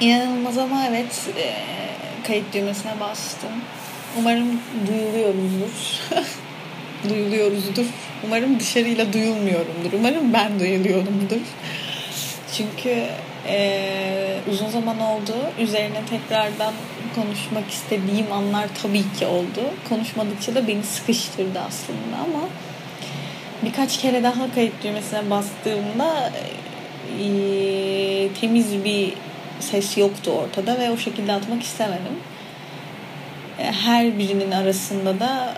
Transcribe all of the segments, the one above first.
İnanılmaz ama evet e, kayıt düğmesine bastım. Umarım duyuluyoruzdur. duyuluyoruzdur. Umarım dışarıyla duyulmuyorumdur. Umarım ben duyuluyorumdur. Çünkü e, uzun zaman oldu. Üzerine tekrardan konuşmak istediğim anlar tabii ki oldu. Konuşmadıkça da beni sıkıştırdı aslında ama birkaç kere daha kayıt düğmesine bastığımda e, temiz bir ses yoktu ortada ve o şekilde atmak istemedim. E, her birinin arasında da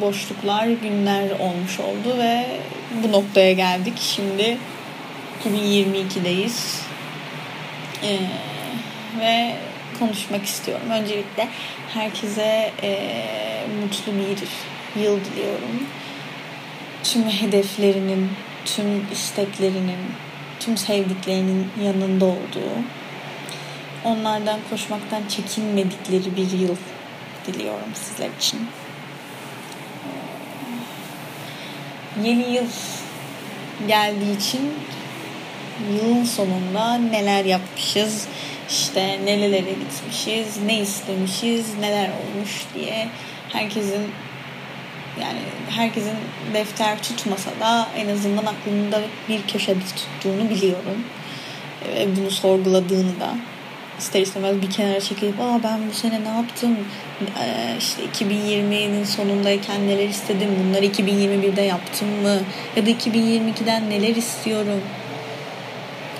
boşluklar, günler olmuş oldu ve bu noktaya geldik. Şimdi 2022'deyiz. Ee, ve konuşmak istiyorum. Öncelikle herkese e, mutlu bir yıl diliyorum. Tüm hedeflerinin, tüm isteklerinin, tüm sevdiklerinin yanında olduğu, onlardan koşmaktan çekinmedikleri bir yıl diliyorum sizler için. Yeni yıl geldiği için yılın sonunda neler yapmışız, işte nerelere gitmişiz, ne istemişiz, neler olmuş diye herkesin yani herkesin defter tutmasa da en azından aklında bir köşede tuttuğunu biliyorum. Ve bunu sorguladığını da ister istemez bir kenara çekilip Aa ben bu sene ne yaptım? Ee, işte 2020'nin sonundayken neler istedim? Bunları 2021'de yaptım mı? Ya da 2022'den neler istiyorum?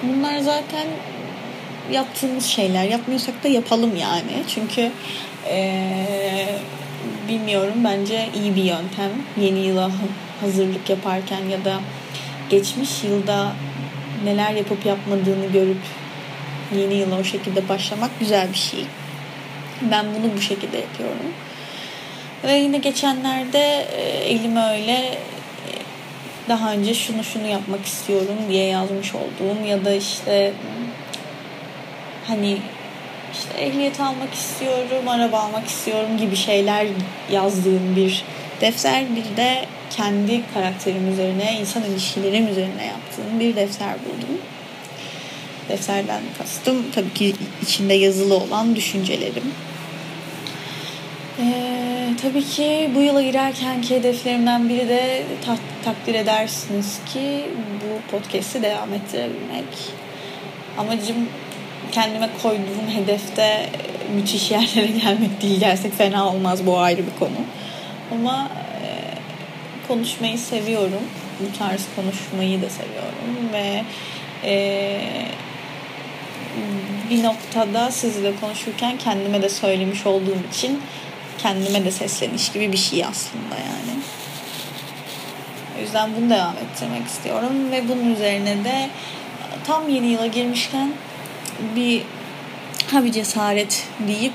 Bunlar zaten yaptığımız şeyler. Yapmıyorsak da yapalım yani. Çünkü ee, bilmiyorum bence iyi bir yöntem. Yeni yıla hazırlık yaparken ya da geçmiş yılda neler yapıp yapmadığını görüp yeni yıla o şekilde başlamak güzel bir şey. Ben bunu bu şekilde yapıyorum. Ve yine geçenlerde e, elime öyle e, daha önce şunu şunu yapmak istiyorum diye yazmış olduğum ya da işte hani işte ehliyet almak istiyorum, araba almak istiyorum gibi şeyler yazdığım bir defter. Bir de kendi karakterim üzerine, insan ilişkilerim üzerine yaptığım bir defter buldum. Defterden kastım tabii ki içinde yazılı olan düşüncelerim. Ee, tabii ki bu yıla girerkenki hedeflerimden biri de tak, takdir edersiniz ki bu podcast'i devam ettirebilmek. Amacım kendime koyduğum hedefte müthiş yerlere gelmek değil. Gelsek fena olmaz bu ayrı bir konu. Ama e, konuşmayı seviyorum. Bu tarz konuşmayı da seviyorum ve e, bir noktada sizle konuşurken kendime de söylemiş olduğum için kendime de sesleniş gibi bir şey aslında yani. O yüzden bunu devam ettirmek istiyorum ve bunun üzerine de tam yeni yıla girmişken bir ha bir cesaret deyip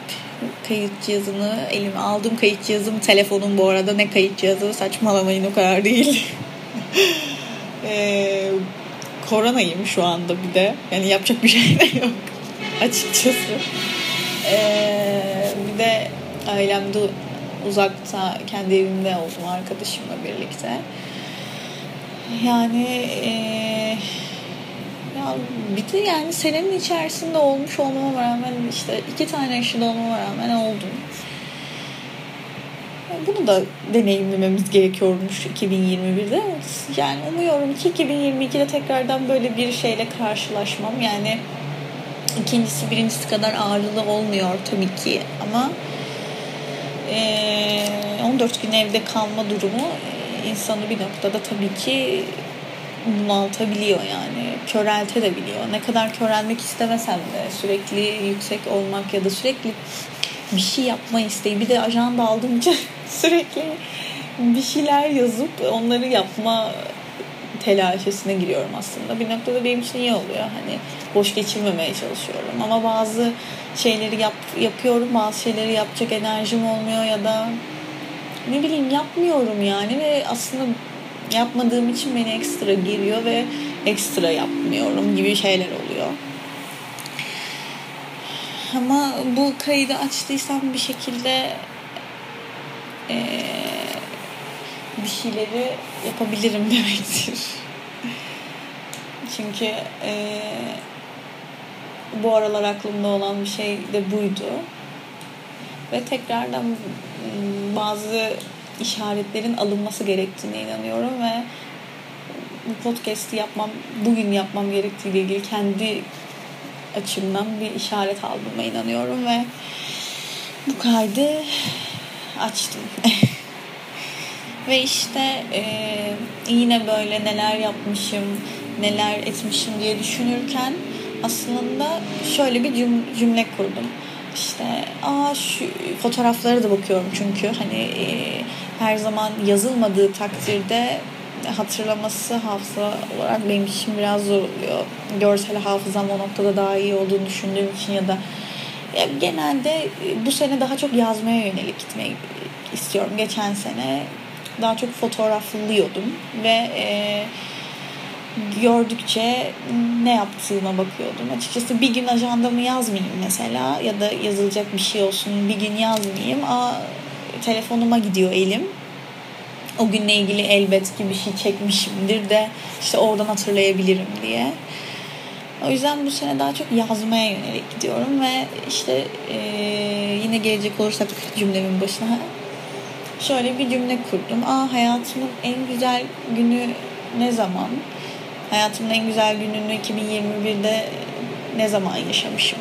kayıt cihazını elime aldım. Kayıt cihazım telefonum bu arada ne kayıt cihazı saçmalamayın o kadar değil. ee, koronayım şu anda bir de. Yani yapacak bir şey de yok açıkçası. Ee, bir de ailemde uzakta kendi evimde oldum arkadaşımla birlikte. Yani e, ya bir de yani senenin içerisinde olmuş olmama rağmen işte iki tane aşıda olmama rağmen oldum. Bunu da deneyimlememiz gerekiyormuş 2021'de. Yani umuyorum ki 2022'de tekrardan böyle bir şeyle karşılaşmam. Yani ikincisi birincisi kadar ağrılı olmuyor tabii ki ama 14 gün evde kalma durumu insanı bir noktada tabii ki bunaltabiliyor yani köreltebiliyor. Ne kadar körelmek istemesem de sürekli yüksek olmak ya da sürekli bir şey yapma isteği. Bir de ajanda aldığım için sürekli bir şeyler yazıp onları yapma telaşesine giriyorum aslında. Bir noktada benim için iyi oluyor. Hani boş geçirmemeye çalışıyorum. Ama bazı şeyleri yap, yapıyorum. Bazı şeyleri yapacak enerjim olmuyor ya da ne bileyim yapmıyorum yani ve aslında yapmadığım için beni ekstra giriyor ve ekstra yapmıyorum gibi şeyler oluyor. Ama bu kaydı açtıysam bir şekilde ee, bir şeyleri yapabilirim demektir. Çünkü e, bu aralar aklımda olan bir şey de buydu. Ve tekrardan ıı, bazı işaretlerin alınması gerektiğine inanıyorum ve bu podcast'i yapmam, bugün yapmam gerektiğiyle ilgili kendi açımdan bir işaret aldığıma inanıyorum ve bu kaydı açtım. ve işte e, yine böyle neler yapmışım, neler etmişim diye düşünürken aslında şöyle bir cümle kurdum. İşte aa şu fotoğraflara da bakıyorum çünkü hani e, her zaman yazılmadığı takdirde hatırlaması hafıza olarak benim için biraz zor oluyor. Görsel hafızam o noktada daha iyi olduğunu düşündüğüm için ya da ya genelde bu sene daha çok yazmaya yönelik gitmeyi istiyorum. Geçen sene daha çok fotoğraflıyordum ve e, gördükçe ne yaptığıma bakıyordum. Açıkçası bir gün ajandamı yazmayayım mesela ya da yazılacak bir şey olsun bir gün yazmayayım. Aa, telefonuma gidiyor elim. O günle ilgili elbet ki bir şey çekmişimdir de işte oradan hatırlayabilirim diye. O yüzden bu sene daha çok yazmaya yönelik gidiyorum ve işte e, yine gelecek olursak cümlemin başına şöyle bir cümle kurdum. Aa hayatımın en güzel günü ne zaman? Hayatımın en güzel gününü 2021'de ne zaman yaşamışım?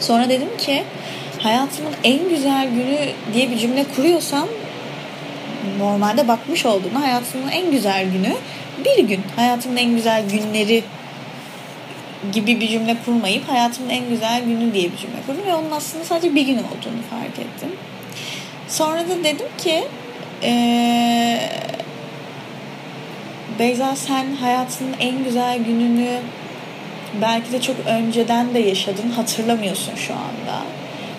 Sonra dedim ki hayatımın en güzel günü diye bir cümle kuruyorsam normalde bakmış olduğuna hayatımın en güzel günü bir gün. Hayatımın en güzel günleri gibi bir cümle kurmayıp hayatımın en güzel günü diye bir cümle kurdum ve onun aslında sadece bir gün olduğunu fark ettim. Sonra da dedim ki ee, Beyza sen hayatının en güzel gününü belki de çok önceden de yaşadın hatırlamıyorsun şu anda.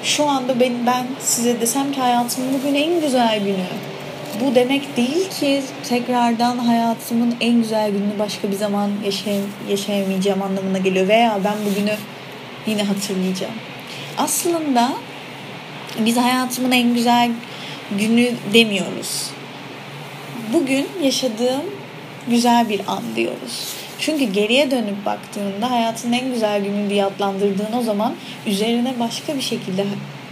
Şu anda ben, ben size desem ki hayatımın bugün en güzel günü. Bu demek değil ki tekrardan hayatımın en güzel gününü başka bir zaman yaşay yaşayamayacağım anlamına geliyor. Veya ben bugünü yine hatırlayacağım. Aslında biz hayatımın en güzel günü demiyoruz. Bugün yaşadığım güzel bir an diyoruz. Çünkü geriye dönüp baktığında hayatın en güzel günü diye adlandırdığın o zaman üzerine başka bir şekilde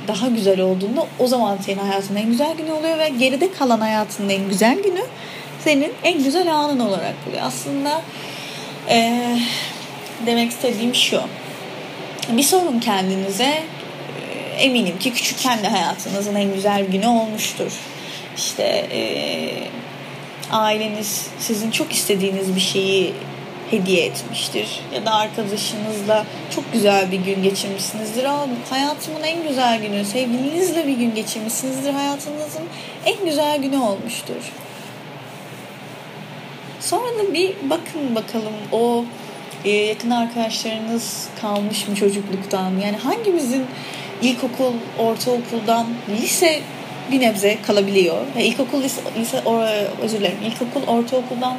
daha güzel olduğunda o zaman senin hayatın en güzel günü oluyor ve geride kalan hayatının en güzel günü senin en güzel anın olarak oluyor. Aslında ee, demek istediğim şu. Bir sorun kendinize eminim ki küçükken de hayatınızın en güzel günü olmuştur. İşte e, aileniz sizin çok istediğiniz bir şeyi hediye etmiştir. Ya da arkadaşınızla çok güzel bir gün geçirmişsinizdir. Aa, hayatımın en güzel günü, sevgilinizle bir gün geçirmişsinizdir. Hayatınızın en güzel günü olmuştur. Sonra da bir bakın bakalım o yakın arkadaşlarınız kalmış mı çocukluktan? Yani hangimizin ilkokul, ortaokuldan lise bir nebze kalabiliyor. Yani ilkokul, lise, lise or, özür dilerim, ilkokul, ortaokuldan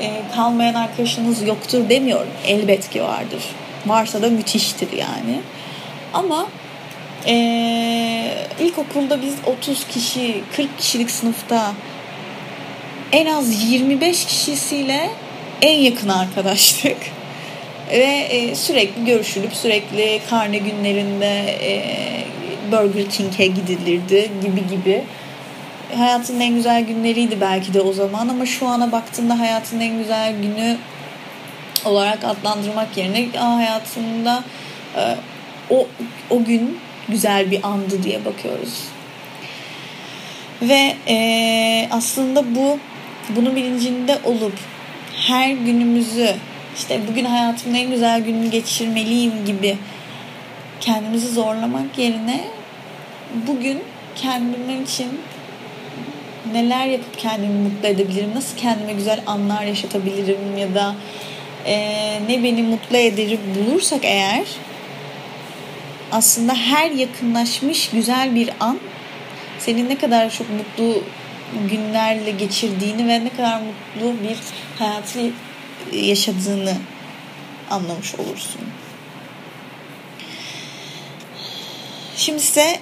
e, kalmayan arkadaşınız yoktur demiyorum. Elbet ki vardır. Varsa da müthiştir yani. Ama e, ilkokulda biz 30 kişi, 40 kişilik sınıfta en az 25 kişisiyle en yakın arkadaştık. Ve e, sürekli görüşülüp sürekli karne günlerinde e, Burger King'e gidilirdi gibi gibi. Hayatın en güzel günleriydi belki de o zaman ama şu ana baktığımda hayatın en güzel günü olarak adlandırmak yerine Aa, hayatımda e, o, o gün güzel bir andı diye bakıyoruz. Ve e, aslında bu bunun bilincinde olup her günümüzü işte bugün hayatımın en güzel gününü geçirmeliyim gibi kendimizi zorlamak yerine bugün kendim için neler yapıp kendimi mutlu edebilirim, nasıl kendime güzel anlar yaşatabilirim ya da e, ne beni mutlu eder bulursak eğer aslında her yakınlaşmış güzel bir an senin ne kadar çok mutlu günlerle geçirdiğini ve ne kadar mutlu bir hayatı yaşadığını anlamış olursun. Şimdi size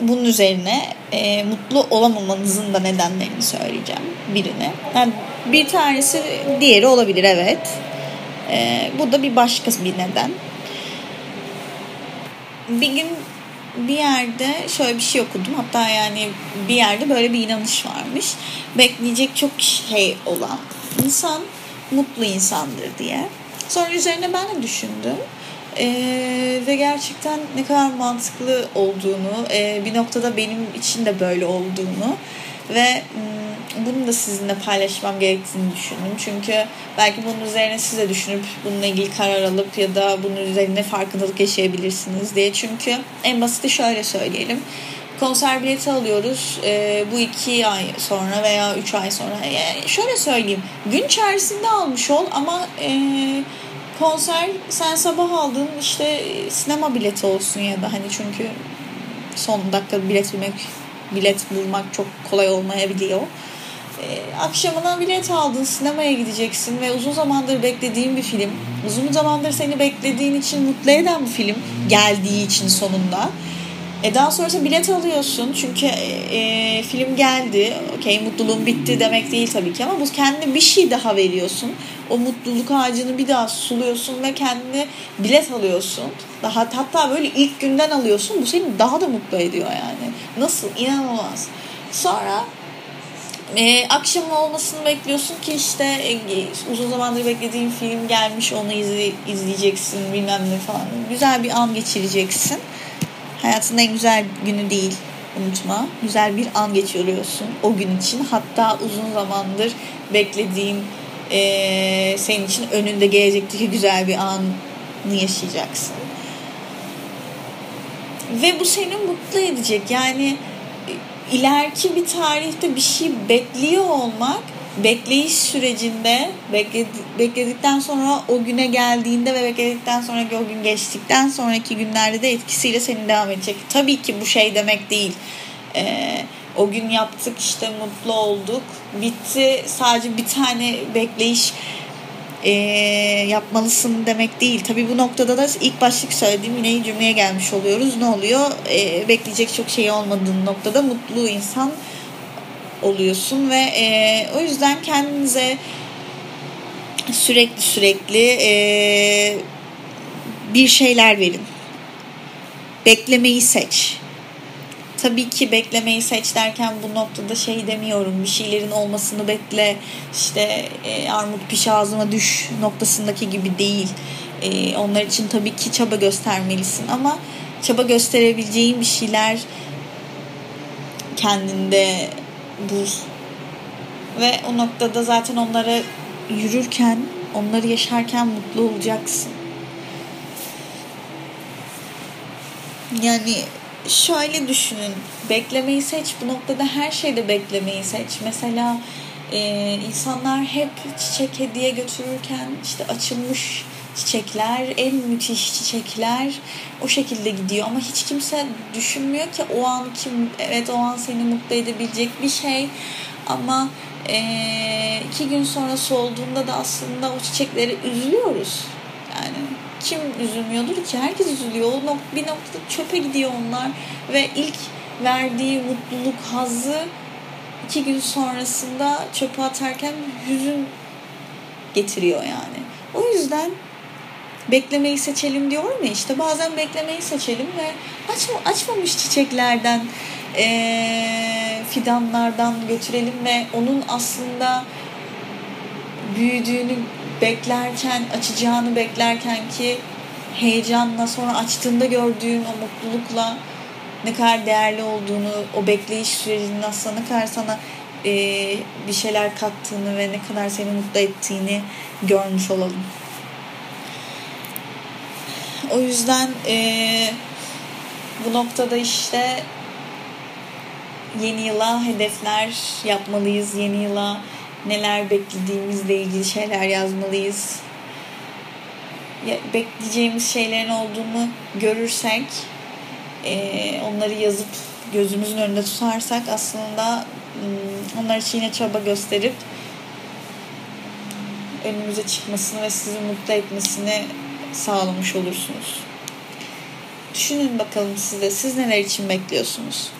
bunun üzerine e, mutlu olamamanızın da nedenlerini söyleyeceğim birine. Yani bir tanesi diğeri olabilir evet. E, bu da bir başka bir neden. bir gün bir yerde şöyle bir şey okudum. Hatta yani bir yerde böyle bir inanış varmış. Bekleyecek çok şey olan insan mutlu insandır diye. Sonra üzerine ben de düşündüm. Ee, ve gerçekten ne kadar mantıklı olduğunu, e, bir noktada benim için de böyle olduğunu ve bunu da sizinle paylaşmam gerektiğini düşündüm. Çünkü belki bunun üzerine siz de düşünüp bununla ilgili karar alıp ya da bunun üzerine farkındalık yaşayabilirsiniz diye. Çünkü en basiti şöyle söyleyelim. Konser bileti alıyoruz e, bu iki ay sonra veya üç ay sonra. Yani şöyle söyleyeyim. Gün içerisinde almış ol ama e, konser sen sabah aldın işte sinema bileti olsun ya da hani çünkü son dakika bilet bulmak bilet bulmak çok kolay olmayabiliyor. Ee, akşamına bilet aldın sinemaya gideceksin ve uzun zamandır beklediğin bir film. Uzun zamandır seni beklediğin için mutlu eden bir film geldiği için sonunda. E daha sonrasında bilet alıyorsun çünkü e, e, film geldi. Okey mutluluğun bitti demek değil tabii ki ama bu kendine bir şey daha veriyorsun. O mutluluk ağacını bir daha suluyorsun ve kendine bilet alıyorsun. Daha hatta böyle ilk günden alıyorsun. Bu seni daha da mutlu ediyor yani. Nasıl? İnanılmaz. Sonra e, akşam olmasını bekliyorsun ki işte e, uzun zamandır beklediğin film gelmiş onu izle, izleyeceksin bilmem ne falan. Güzel bir an geçireceksin. Hayatın en güzel günü değil unutma. Güzel bir an geçiriyorsun o gün için. Hatta uzun zamandır beklediğin e, senin için önünde gelecekteki güzel bir anı yaşayacaksın. Ve bu seni mutlu edecek. Yani ileriki bir tarihte bir şey bekliyor olmak bekleyiş sürecinde bekledikten sonra o güne geldiğinde ve bekledikten sonraki o gün geçtikten sonraki günlerde de etkisiyle seni devam edecek. Tabii ki bu şey demek değil. Ee, o gün yaptık işte mutlu olduk. Bitti sadece bir tane bekleyiş e, yapmalısın demek değil. Tabii bu noktada da ilk başlık söylediğim yine cümleye gelmiş oluyoruz. Ne oluyor? E, bekleyecek çok şey olmadığın noktada mutlu insan oluyorsun ve e, o yüzden kendinize sürekli sürekli e, bir şeyler verin. Beklemeyi seç. Tabii ki beklemeyi seç derken bu noktada şey demiyorum. Bir şeylerin olmasını bekle. İşte e, armut piş ağzıma düş noktasındaki gibi değil. E, onlar için tabii ki çaba göstermelisin ama çaba gösterebileceğin bir şeyler kendinde bul. Ve o noktada zaten onlara yürürken, onları yaşarken mutlu olacaksın. Yani şöyle düşünün. Beklemeyi seç. Bu noktada her şeyde beklemeyi seç. Mesela e, insanlar hep çiçek hediye götürürken işte açılmış çiçekler, en müthiş çiçekler o şekilde gidiyor. Ama hiç kimse düşünmüyor ki o an kim, evet o an seni mutlu edebilecek bir şey. Ama e, iki gün sonra solduğunda da aslında o çiçekleri üzülüyoruz. Yani kim üzülmüyordur ki? Herkes üzülüyor. O nok bir noktada çöpe gidiyor onlar. Ve ilk verdiği mutluluk, hazzı iki gün sonrasında çöpe atarken hüzün getiriyor yani. O yüzden beklemeyi seçelim diyorum ya işte bazen beklemeyi seçelim ve açma, açmamış çiçeklerden e, fidanlardan götürelim ve onun aslında büyüdüğünü beklerken açacağını beklerken ki heyecanla sonra açtığında gördüğün o mutlulukla ne kadar değerli olduğunu o bekleyiş sürecinin aslında ne kadar sana e, bir şeyler kattığını ve ne kadar seni mutlu ettiğini görmüş olalım. O yüzden e, bu noktada işte yeni yıla hedefler yapmalıyız. Yeni yıla neler beklediğimizle ilgili şeyler yazmalıyız. Ya, bekleyeceğimiz şeylerin olduğunu görürsek e, onları yazıp gözümüzün önünde tutarsak aslında onlar için yine çaba gösterip önümüze çıkmasını ve sizi mutlu etmesini sağlamış olursunuz. Düşünün bakalım size siz neler için bekliyorsunuz?